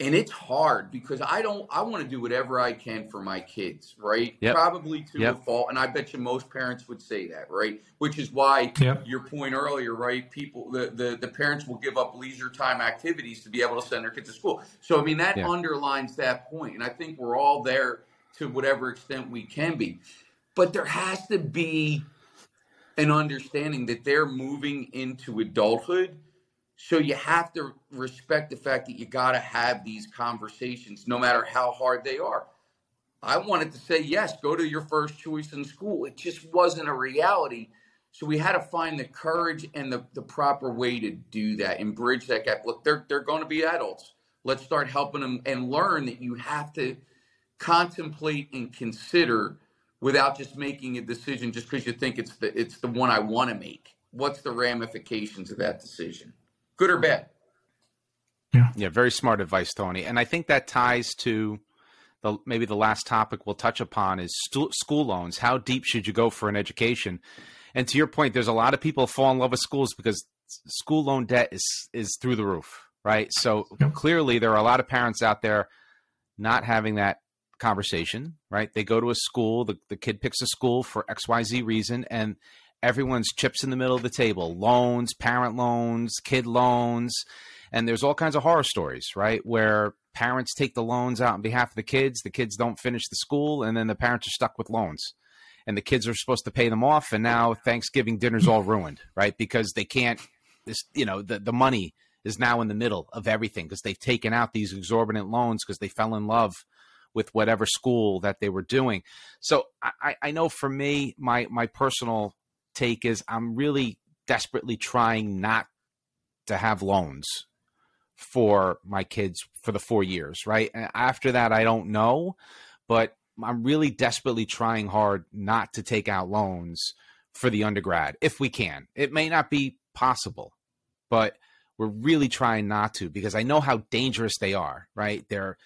S4: and it's hard because I don't I want to do whatever I can for my kids, right? Yep. Probably to yep. a fault, and I bet you most parents would say that, right? Which is why yep. your point earlier, right? People, the, the the parents will give up leisure time activities to be able to send their kids to school. So I mean that underlines that point, and I think we're all there to whatever extent we can be, but there has to be an understanding that they're moving into adulthood so you have to respect the fact that you got to have these conversations, no matter how hard they are. I wanted to say yes, go to your first choice in school. It just wasn't a reality. So we had to find the courage and the, the proper way to do that and bridge that gap. Look, they're they're going to be adults. Let's start helping them and learn that you have to contemplate and consider without just making a decision just because you think it's the it's the one I want to make. What's the ramifications of that decision? good or bad.
S2: Yeah. Yeah. Very smart advice, Tony. And I think that ties to the maybe the last topic we'll touch upon is stu- school loans. How deep should you go for an education? And to your point, there's a lot of people fall in love with schools because school loan debt is is through the roof, right? So yep. clearly, there are a lot of parents out there not having that conversation, right? They go to a school, the, the kid picks a school for XYZ reason, and everyone's chips in the middle of the table loans, parent loans, kid loans. And there's all kinds of horror stories, right? Where parents take the loans out on behalf of the kids, the kids don't finish the school, and then the parents are stuck with loans. And the kids are supposed to pay them off, and now Thanksgiving dinner's all ruined, right? Because they can't, this, you know, the, the money is now in the middle of everything because they've taken out these exorbitant loans because they fell in love with whatever school that they were doing. So I, I know for me, my my personal take is I'm really desperately trying not to have loans for my kids for the four years, right? After that, I don't know, but I'm really desperately trying hard not to take out loans for the undergrad if we can. It may not be possible, but we're really trying not to because I know how dangerous they are, right? They're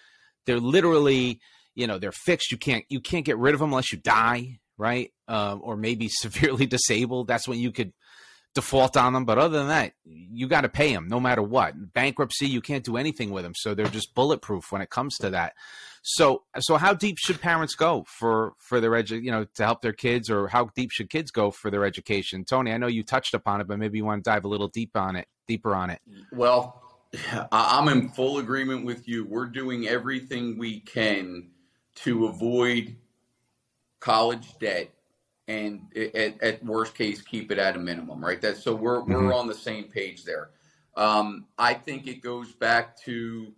S2: they're literally, you know, they're fixed. You can't you can't get rid of them unless you die, right? Um, or maybe severely disabled. That's when you could default on them. But other than that, you got to pay them no matter what. Bankruptcy, you can't do anything with them. So they're just bulletproof when it comes to that. So, so how deep should parents go for for their edu- you know, to help their kids, or how deep should kids go for their education? Tony, I know you touched upon it, but maybe you want to dive a little deep on it, deeper on it.
S4: Well, I'm in full agreement with you. We're doing everything we can to avoid college debt and at, at, worst case keep it at a minimum right? That so we're mm-hmm. we're on the same page there. Um, i think it goes back to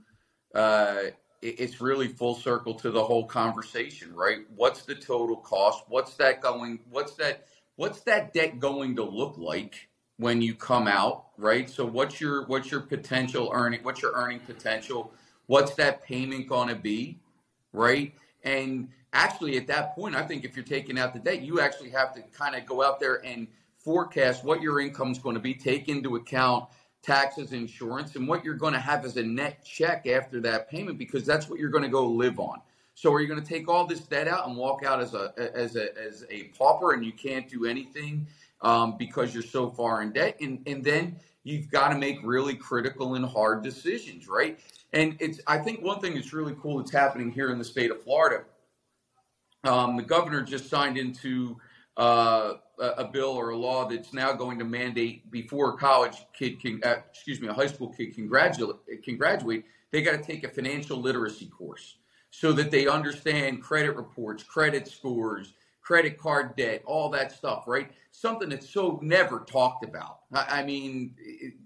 S4: uh, it, it's really full circle to the whole conversation right? What's the total cost? What's that going what's that what's that debt going to look like when you come out right? So what's your what's your potential earning what's your earning potential? What's that payment going to be right? And actually, at that point, I think if you're taking out the debt, you actually have to kind of go out there and forecast what your income is going to be, take into account taxes, insurance, and what you're going to have as a net check after that payment, because that's what you're going to go live on. So, are you going to take all this debt out and walk out as a as a as a pauper, and you can't do anything um, because you're so far in debt? And and then you've got to make really critical and hard decisions, right? And it's I think one thing that's really cool that's happening here in the state of Florida. Um, the governor just signed into uh, a bill or a law that's now going to mandate before a college kid can, uh, excuse me, a high school kid can graduate, can graduate, they got to take a financial literacy course so that they understand credit reports, credit scores, credit card debt, all that stuff, right? Something that's so never talked about. I, I mean,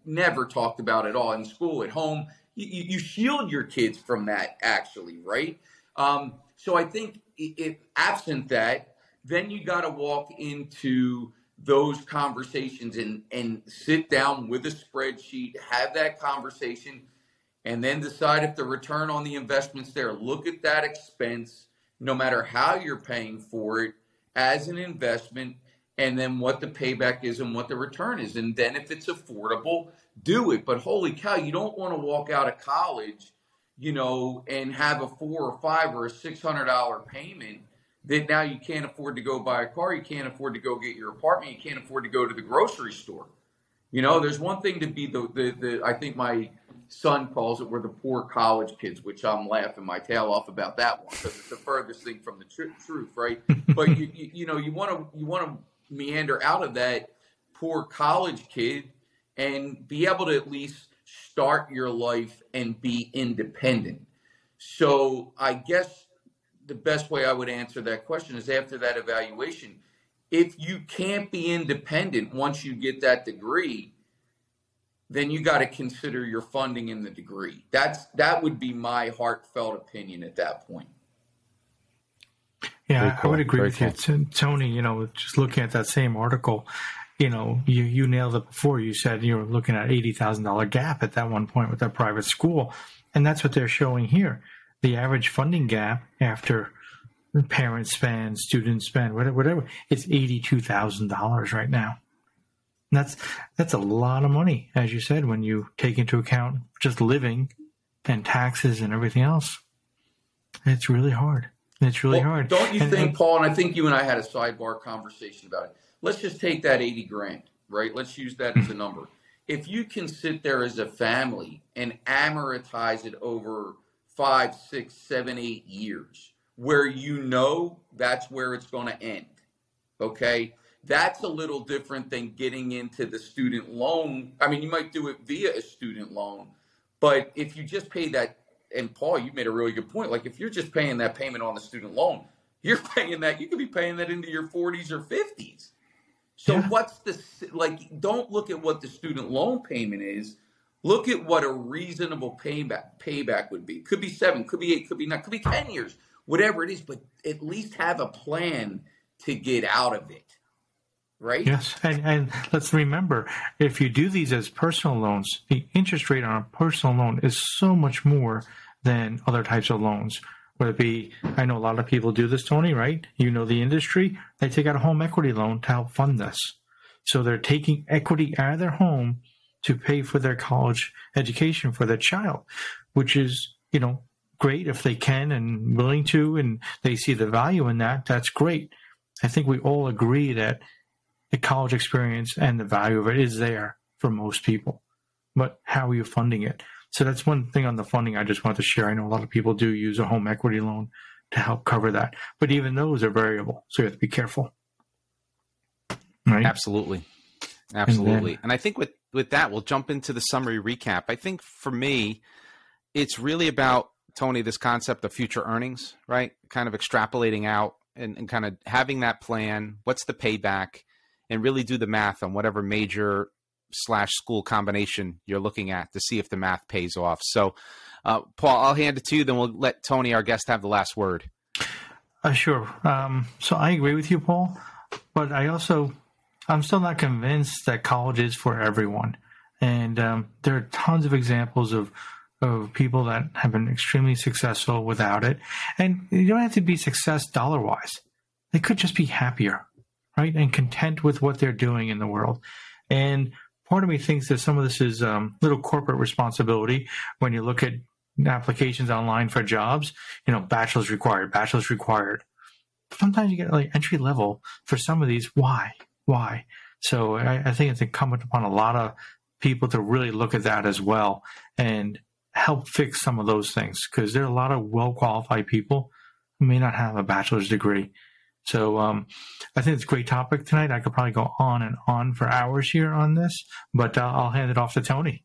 S4: never talked about at all in school, at home you, you shield your kids from that actually, right? Um, so I think if absent that, then you got to walk into those conversations and and sit down with a spreadsheet, have that conversation, and then decide if the return on the investments there. Look at that expense, no matter how you're paying for it, as an investment, and then what the payback is and what the return is, and then if it's affordable, do it. But holy cow, you don't want to walk out of college, you know, and have a four or five or a six hundred dollar payment that now you can't afford to go buy a car, you can't afford to go get your apartment, you can't afford to go to the grocery store. You know, there's one thing to be the the, the I think my son calls it we're the poor college kids, which I'm laughing my tail off about that one because it's the furthest thing from the tr- truth, right? but you, you you know you want to you want to meander out of that poor college kid and be able to at least start your life and be independent. So I guess the best way I would answer that question is after that evaluation, if you can't be independent once you get that degree, then you got to consider your funding in the degree. That's that would be my heartfelt opinion at that point.
S3: Yeah, cool. I would agree Very with cool. you, Tony. You know, just looking at that same article, you know, you, you nailed it before. You said you were looking at $80,000 gap at that one point with that private school. And that's what they're showing here. The average funding gap after parents spend, students spend, whatever, whatever it's $82,000 right now. And that's that's a lot of money, as you said, when you take into account just living and taxes and everything else. It's really hard. It's really
S4: well,
S3: hard.
S4: Don't you
S3: and,
S4: think,
S3: and,
S4: Paul? And I think you and I had a sidebar conversation about it. Let's just take that eighty grand, right? Let's use that as a number. If you can sit there as a family and amortize it over five, six, seven, eight years, where you know that's where it's going to end, okay? That's a little different than getting into the student loan. I mean, you might do it via a student loan, but if you just pay that, and Paul, you made a really good point. Like if you're just paying that payment on the student loan, you're paying that. You could be paying that into your 40s or 50s. So yeah. what's the like? Don't look at what the student loan payment is. Look at what a reasonable payback payback would be. Could be seven, could be eight, could be nine, could be ten years, whatever it is. But at least have a plan to get out of it right?
S3: Yes, and and let's remember, if you do these as personal loans, the interest rate on a personal loan is so much more than other types of loans. Whether it be, I know a lot of people do this, Tony, right? You know the industry. They take out a home equity loan to help fund this. So they're taking equity out of their home to pay for their college education for their child, which is, you know, great if they can and willing to, and they see the value in that. That's great. I think we all agree that the college experience and the value of it is there for most people. But how are you funding it? So that's one thing on the funding I just wanted to share. I know a lot of people do use a home equity loan to help cover that, but even those are variable, so you have to be careful.
S2: Right? Absolutely, absolutely. And, then, and I think with with that, we'll jump into the summary recap. I think for me, it's really about Tony this concept of future earnings, right? Kind of extrapolating out and, and kind of having that plan. What's the payback? And really do the math on whatever major slash school combination you're looking at to see if the math pays off. So, uh, Paul, I'll hand it to you. Then we'll let Tony, our guest, have the last word.
S3: Uh, sure. Um, so I agree with you, Paul, but I also I'm still not convinced that college is for everyone. And um, there are tons of examples of of people that have been extremely successful without it. And you don't have to be success dollar wise. They could just be happier right? And content with what they're doing in the world. And part of me thinks that some of this is um, little corporate responsibility when you look at applications online for jobs, you know, bachelor's required, bachelor's required. Sometimes you get like entry level for some of these. Why? Why? So I, I think it's incumbent upon a lot of people to really look at that as well and help fix some of those things because there are a lot of well qualified people who may not have a bachelor's degree so um, I think it's a great topic tonight. I could probably go on and on for hours here on this, but uh, I'll hand it off to Tony.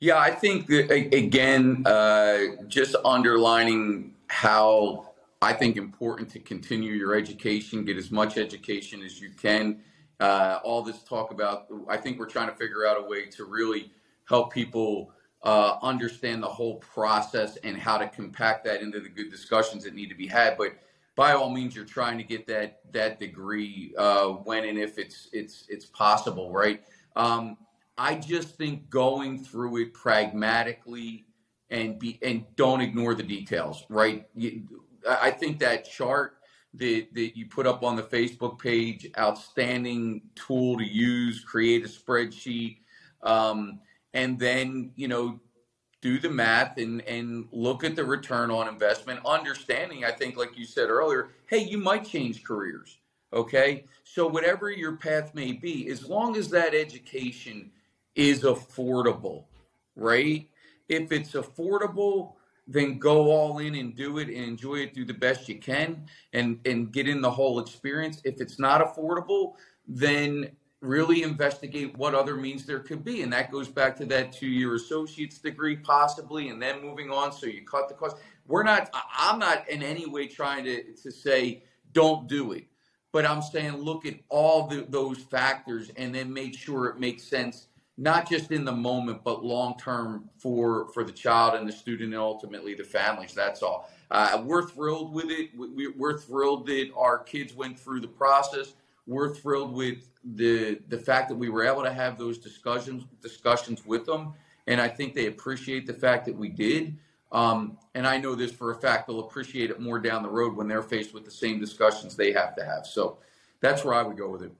S4: Yeah, I think that, again, uh, just underlining how I think important to continue your education, get as much education as you can. Uh, all this talk about, I think we're trying to figure out a way to really help people uh, understand the whole process and how to compact that into the good discussions that need to be had. But by all means, you're trying to get that that degree uh, when and if it's it's it's possible, right? Um, I just think going through it pragmatically and be and don't ignore the details, right? You, I think that chart that, that you put up on the Facebook page, outstanding tool to use, create a spreadsheet, um, and then you know do the math and and look at the return on investment understanding i think like you said earlier hey you might change careers okay? So whatever your path may be as long as that education is affordable right? If it's affordable then go all in and do it and enjoy it do the best you can and and get in the whole experience. If it's not affordable then really investigate what other means there could be. And that goes back to that two year associate's degree, possibly, and then moving on. So you cut the cost. We're not, I'm not in any way trying to, to say don't do it, but I'm saying look at all the, those factors and then make sure it makes sense. Not just in the moment, but long term for for the child and the student, and ultimately the families. That's all. Uh, we're thrilled with it. We, we're thrilled that our kids went through the process we're thrilled with the the fact that we were able to have those discussions discussions with them, and I think they appreciate the fact that we did. Um, and I know this for a fact; they'll appreciate it more down the road when they're faced with the same discussions they have to have. So that's where I would go with it.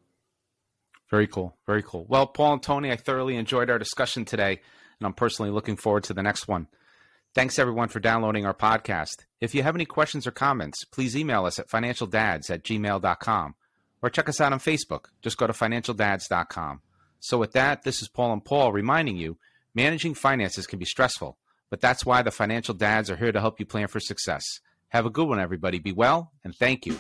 S2: Very cool. Very cool. Well, Paul and Tony, I thoroughly enjoyed our discussion today, and I'm personally looking forward to the next one. Thanks everyone for downloading our podcast. If you have any questions or comments, please email us at financialdads at gmail.com or check us out on Facebook. Just go to financialdads.com. So, with that, this is Paul and Paul reminding you managing finances can be stressful, but that's why the financial dads are here to help you plan for success. Have a good one, everybody. Be well, and thank you.